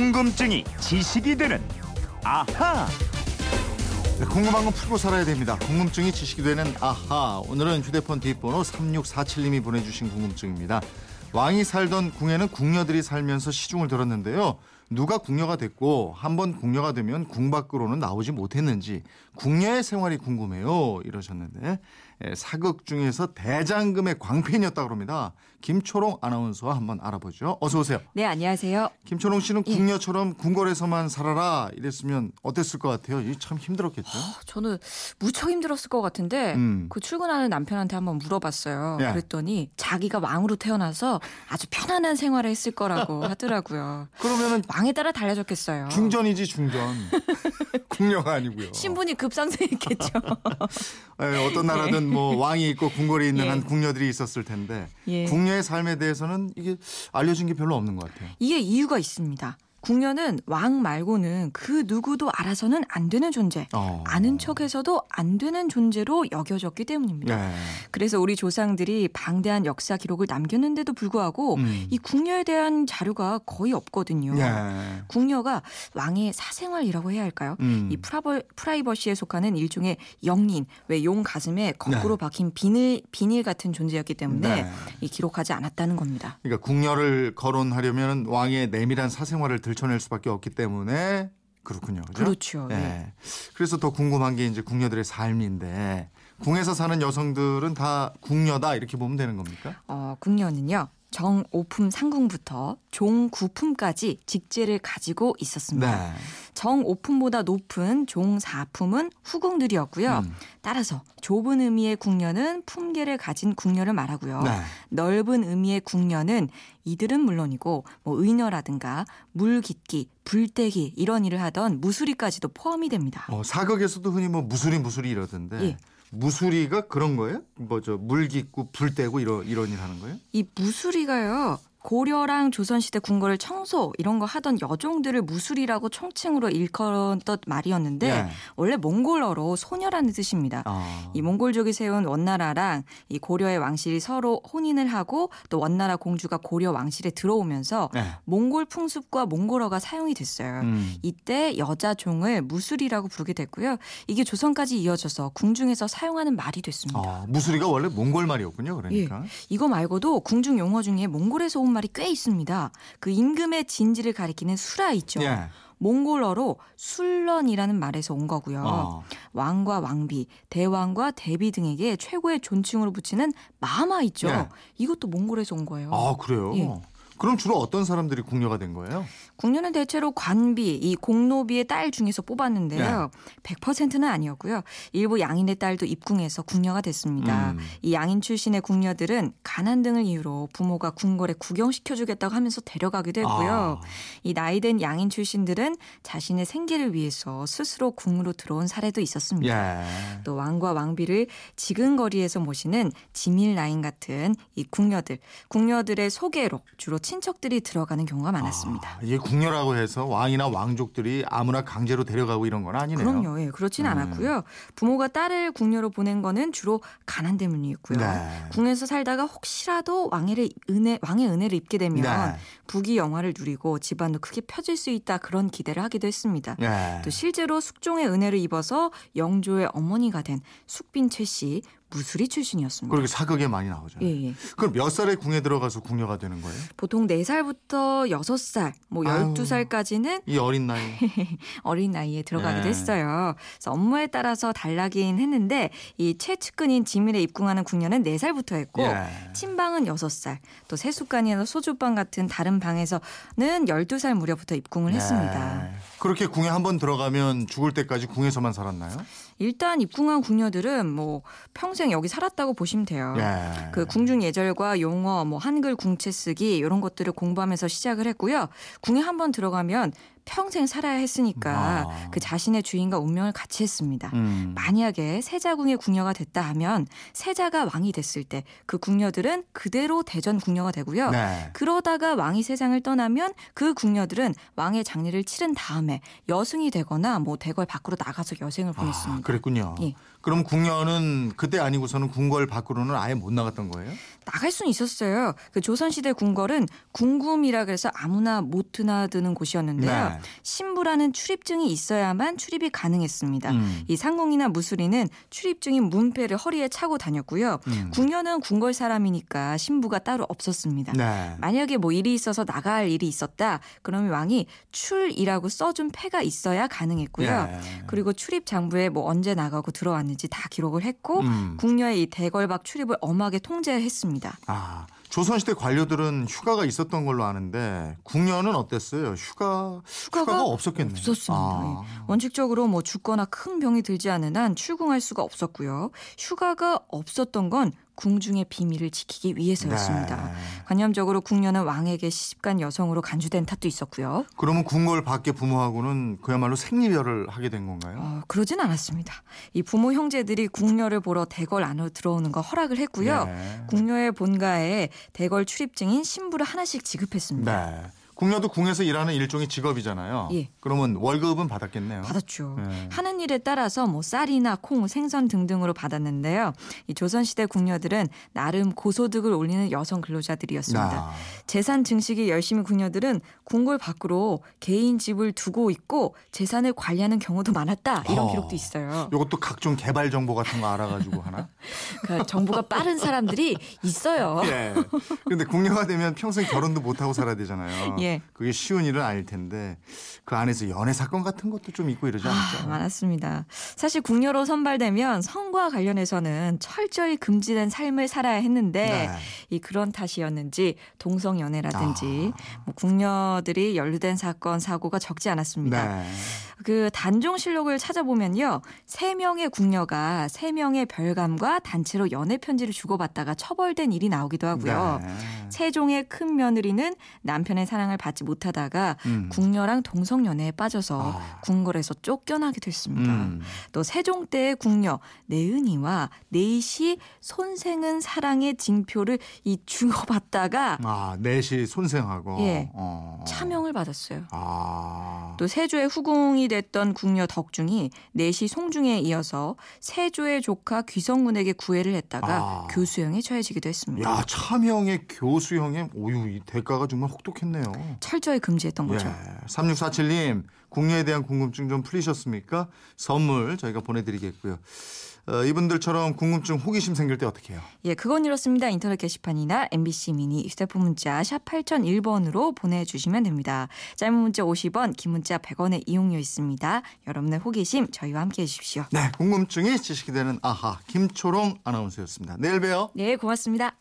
궁금증이 지식이 되는 아하. 네, 궁금한 건 풀고 살아야 됩니다. 궁금증이 지식이 되는 아하. 오늘은 휴대폰 뒷번호 3647님이 보내주신 궁금증입니다. 왕이 살던 궁에는 궁녀들이 살면서 시중을 들었는데요. 누가 궁녀가 됐고 한 번 궁녀가 되면 궁 밖으로는 나오지 못했는지 궁녀의 생활이 궁금해요. 이러셨는데 예, 사극 중에서 대장금의 광팬이었다고 합니다. 김초롱 아나운서와 한번 알아보죠. 어서 오세요. 네, 안녕하세요. 김초롱 씨는 예. 궁녀처럼 궁궐에서만 살아라 이랬으면 어땠을 것 같아요? 참 힘들었겠죠. 저는 무척 힘들었을 것 같은데 음. 그 출근하는 남편한테 한번 물어봤어요. 예. 그랬더니 자기가 왕으로 태어나서 아주 편안한 생활을 했을 거라고 하더라고요. 그러면은 왕에 따라 달라졌겠어요. 중전이지 중전. 궁녀가 아니고요. 신분이 급상승했겠죠. 예, 어떤 나라든 뭐 왕이 있고 궁궐이 있는 예. 한 궁녀들이 있었을 텐데 예. 궁녀의 삶에 대해서는 이게 알려진 게 별로 없는 것 같아요. 이게 이유가 있습니다. 궁녀는 왕 말고는 그 누구도 알아서는 안 되는 존재, 어. 아는 척해서도 안 되는 존재로 여겨졌기 때문입니다. 예. 그래서 우리 조상들이 방대한 역사 기록을 남겼는데도 불구하고 음. 이 궁녀에 대한 자료가 거의 없거든요. 예. 궁녀가 왕의 사생활이라고 해야 할까요? 음. 이 프라버, 프라이버시에 속하는 일종의 영린, 왜 용 가슴에 거꾸로 네. 박힌 비닐 비닐 같은 존재였기 때문에 네. 이 기록하지 않았다는 겁니다. 그러니까 궁녀를 거론하려면 왕의 내밀한 사생활을 들 춰낼 수밖에 없기 때문에 그렇군요. 그죠? 그렇죠. 예. 네. 그래서 더 궁금한 게 이제 궁녀들의 삶인데 궁에서 사는 여성들은 다 궁녀다 이렇게 보면 되는 겁니까? 어, 궁녀는요. 정오품 상궁부터 종구품까지 직제를 가지고 있었습니다. 네. 정오품보다 높은 종사품은 후궁들이었고요. 음. 따라서 좁은 의미의 궁녀는 품계를 가진 궁녀를 말하고요. 네. 넓은 의미의 궁녀는 이들은 물론이고 뭐 의녀라든가 물깃기, 불떼기 이런 일을 하던 무수리까지도 포함이 됩니다. 어, 사극에서도 흔히 뭐 무수리 무수리 이러던데 예. 무수리가 그런 거예요? 뭐 저물 깃고 불 떼고 이런 이런 일 하는 거예요? 이 무수리가요. 고려랑 조선시대 궁궐을 청소 이런 거 하던 여종들을 무술이라고 총칭으로 일컬었던 말이었는데 예. 원래 몽골어로 소녀라는 뜻입니다. 아. 이 몽골족이 세운 원나라랑 이 고려의 왕실이 서로 혼인을 하고 또 원나라 공주가 고려 왕실에 들어오면서 네. 몽골 풍습과 몽골어가 사용이 됐어요. 음. 이때 여자 종을 무술이라고 부르게 됐고요. 이게 조선까지 이어져서 궁중에서 사용하는 말이 됐습니다. 아, 무수리가 원래 몽골 말이었군요. 그러니까. 이거 말고도 궁중 용어 중에 몽골에서 온 말이 꽤 있습니다. 그 임금의 진지를 가리키는 수라 있죠. 예. 몽골어로 술런이라는 말에서 온 거고요. 어. 왕과 왕비, 대왕과 대비 등에게 최고의 존칭으로 붙이는 마마 있죠. 예. 이것도 몽골에서 온 거예요. 아, 그래요? 예. 그럼 주로 어떤 사람들이 궁녀가 된 거예요? 궁녀는 대체로 관비, 이 공노비의 딸 중에서 뽑았는데요. 네. 100%는 아니었고요. 일부 양인의 딸도 입궁해서 궁녀가 됐습니다. 음. 이 양인 출신의 궁녀들은 가난 등을 이유로 부모가 궁궐에 구경시켜주겠다고 하면서 데려가기도 했고요. 아. 이 나이든 양인 출신들은 자신의 생계를 위해서 스스로 궁으로 들어온 사례도 있었습니다. 예. 또 왕과 왕비를 지근거리에서 모시는 지밀 라인 같은 이 궁녀들, 궁녀들의 소개로 주로 친척들이 들어가는 경우가 많았습니다. 아, 이게 궁녀라고 해서 왕이나 왕족들이 아무나 강제로 데려가고 이런 건 아니네요. 그럼요. 예, 그렇진 음. 않았고요. 부모가 딸을 궁녀로 보낸 거는 주로 가난 때문이었고요. 네. 궁에서 살다가 혹시라도 왕의 은혜 왕의 은혜를 입게 되면 네. 부귀 영화를 누리고 집안도 크게 펴질 수 있다 그런 기대를 하기도 했습니다. 예. 또 실제로 숙종의 은혜를 입어서 영조의 어머니가 된 숙빈 최씨 무술이 출신이었습니다. 그렇게 사극에 많이 나오잖아요. 예, 예. 그럼 몇 살에 궁에 들어가서 궁녀가 되는 거예요? 보통 4살부터 6살, 뭐 아유. 12살까지는 이 어린 나이. 어린 나이에 들어가기도 네. 했어요. 그래서 업무에 따라서 달라긴 했는데 이 최측근인 지밀에 입궁하는 궁녀는 4살부터 했고 예. 친방은 6살, 또 세숫간이나 소주방 같은 다른 방에서는 12살 무렵부터 입궁을 했습니다. 네. 그렇게 궁에 한 번 들어가면 죽을 때까지 궁에서만 살았나요? 일단 입궁한 궁녀들은 뭐 평생 여기 살았다고 보시면 돼요. 예. 그 궁중 예절과 용어, 뭐 한글 궁체 쓰기 이런 것들을 공부하면서 시작을 했고요. 궁에 한 번 들어가면 평생 살아야 했으니까 아. 그 자신의 주인과 운명을 같이 했습니다. 음. 만약에 세자궁의 궁녀가 됐다 하면 세자가 왕이 됐을 때 그 궁녀들은 그대로 대전 궁녀가 되고요. 네. 그러다가 왕이 세상을 떠나면 그 궁녀들은 왕의 장례를 치른 다음에 여승이 되거나 뭐 대궐 밖으로 나가서 여생을 보냈습니다. 아, 그랬군요. 예. 그럼 궁녀는 그때 아니고서는 궁궐 밖으로는 아예 못 나갔던 거예요? 나갈 수는 있었어요. 그 조선시대 궁궐은 궁금이라 그래서 아무나 못 드나드는 곳이었는데요. 네. 신부라는 출입증이 있어야만 출입이 가능했습니다. 음. 이 상궁이나 무술인은 출입증인 문패를 허리에 차고 다녔고요. 음. 궁녀는 궁궐 사람이니까 신부가 따로 없었습니다. 네. 만약에 뭐 일이 있어서 나갈 일이 있었다. 그러면 왕이 출이라고 써준 패가 있어야 가능했고요. 예. 그리고 출입 장부에 뭐 언제 나가고 들어왔는지 다 기록을 했고 음. 궁녀의 이 대궐박 출입을 엄하게 통제했습니다. 아, 조선시대 관료들은 휴가가 있었던 걸로 아는데 궁녀는 어땠어요? 휴가 휴가가, 없었겠네요. 없었습니다. 아. 예. 원칙적으로 뭐 죽거나 큰 병이 들지 않은 한 출궁할 수가 없었고요. 휴가가 없었던 건 궁중의 비밀을 지키기 위해서였습니다. 네. 관념적으로 궁녀는 왕에게 시집간 여성으로 간주된 탓도 있었고요. 그러면 궁궐 밖의 부모하고는 그야말로 생리별을 하게 된 건가요? 어, 그러진 않았습니다. 이 부모 형제들이 궁녀를 보러 대궐 안으로 들어오는 거 허락을 했고요. 네. 궁녀의 본가에 대궐 출입증인 신부를 하나씩 지급했습니다. 네. 궁녀도 궁에서 일하는 일종의 직업이잖아요. 예. 그러면 월급은 받았겠네요. 받았죠. 네. 하는 일에 따라서 뭐 쌀이나 콩, 생선 등등으로 받았는데요. 이 조선시대 궁녀들은 나름 고소득을 올리는 여성 근로자들이었습니다. 아, 재산 증식이 열심히 궁녀들은 궁궐 밖으로 개인 집을 두고 있고 재산을 관리하는 경우도 많았다. 이런 어. 기록도 있어요. 요것도 각종 개발 정보 같은 거 알아가지고 하나? 그러니까 정보가 빠른 사람들이 있어요. 예. 근데 궁녀가 되면 평생 결혼도 못 하고 살아야 되잖아요. 예. 그게 쉬운 일은 아닐 텐데 그 안에서 연애 사건 같은 것도 좀 있고 이러지 않을까? 아, 많았습니다. 사실 궁녀로 선발되면 성과 관련해서는 철저히 금지된 삶을 살아야 했는데 네. 이 그런 탓이었는지 동성 연애라든지 아. 뭐 궁녀들이 연루된 사건 사고가 적지 않았습니다. 네. 그 단종 실록을 찾아보면요. 세 명의 궁녀가 세 명의 별감과 단체로 연애 편지를 주고받다가 처벌된 일이 나오기도 하고요. 네. 세종의 큰 며느리는 남편의 사랑을 받지 못하다가 음. 궁녀랑 동성 연애에 빠져서 아. 궁궐에서 쫓겨나게 됐습니다. 음. 또 세종 때의 궁녀 내은이와 내시 손생은 사랑의 징표를 이 주고받다가 아, 넷이 손생하고. 예. 어. 차명을 받았어요. 아. 또 세조의 후궁이 됐던 궁녀 덕중이 내시 송중에 이어서 세조의 조카 귀성군에게 구애를 했다가 아. 교수형에 처해지기도 했습니다. 야, 차명의 교수형의 오유 이 대가가 정말 혹독했네요. 철저히 금지했던 거죠. 예. 3647님, 궁녀에 대한 궁금증 좀 풀리셨습니까? 선물 저희가 보내드리겠고요. 어, 이분들처럼 궁금증, 호기심 생길 때 어떻게 해요? 예, 그건 이렇습니다. 인터넷 게시판이나 MBC 미니 휴대폰 문자 샵 8001번으로 보내주시면 됩니다. 짧은 문자 50원, 긴 문자 100원의 이용료 있습니다. 여러분의 호기심 저희와 함께 해 주십시오. 네, 궁금증이 지식이 되는 아하 김초롱 아나운서였습니다. 내일 봬요. 네, 고맙습니다.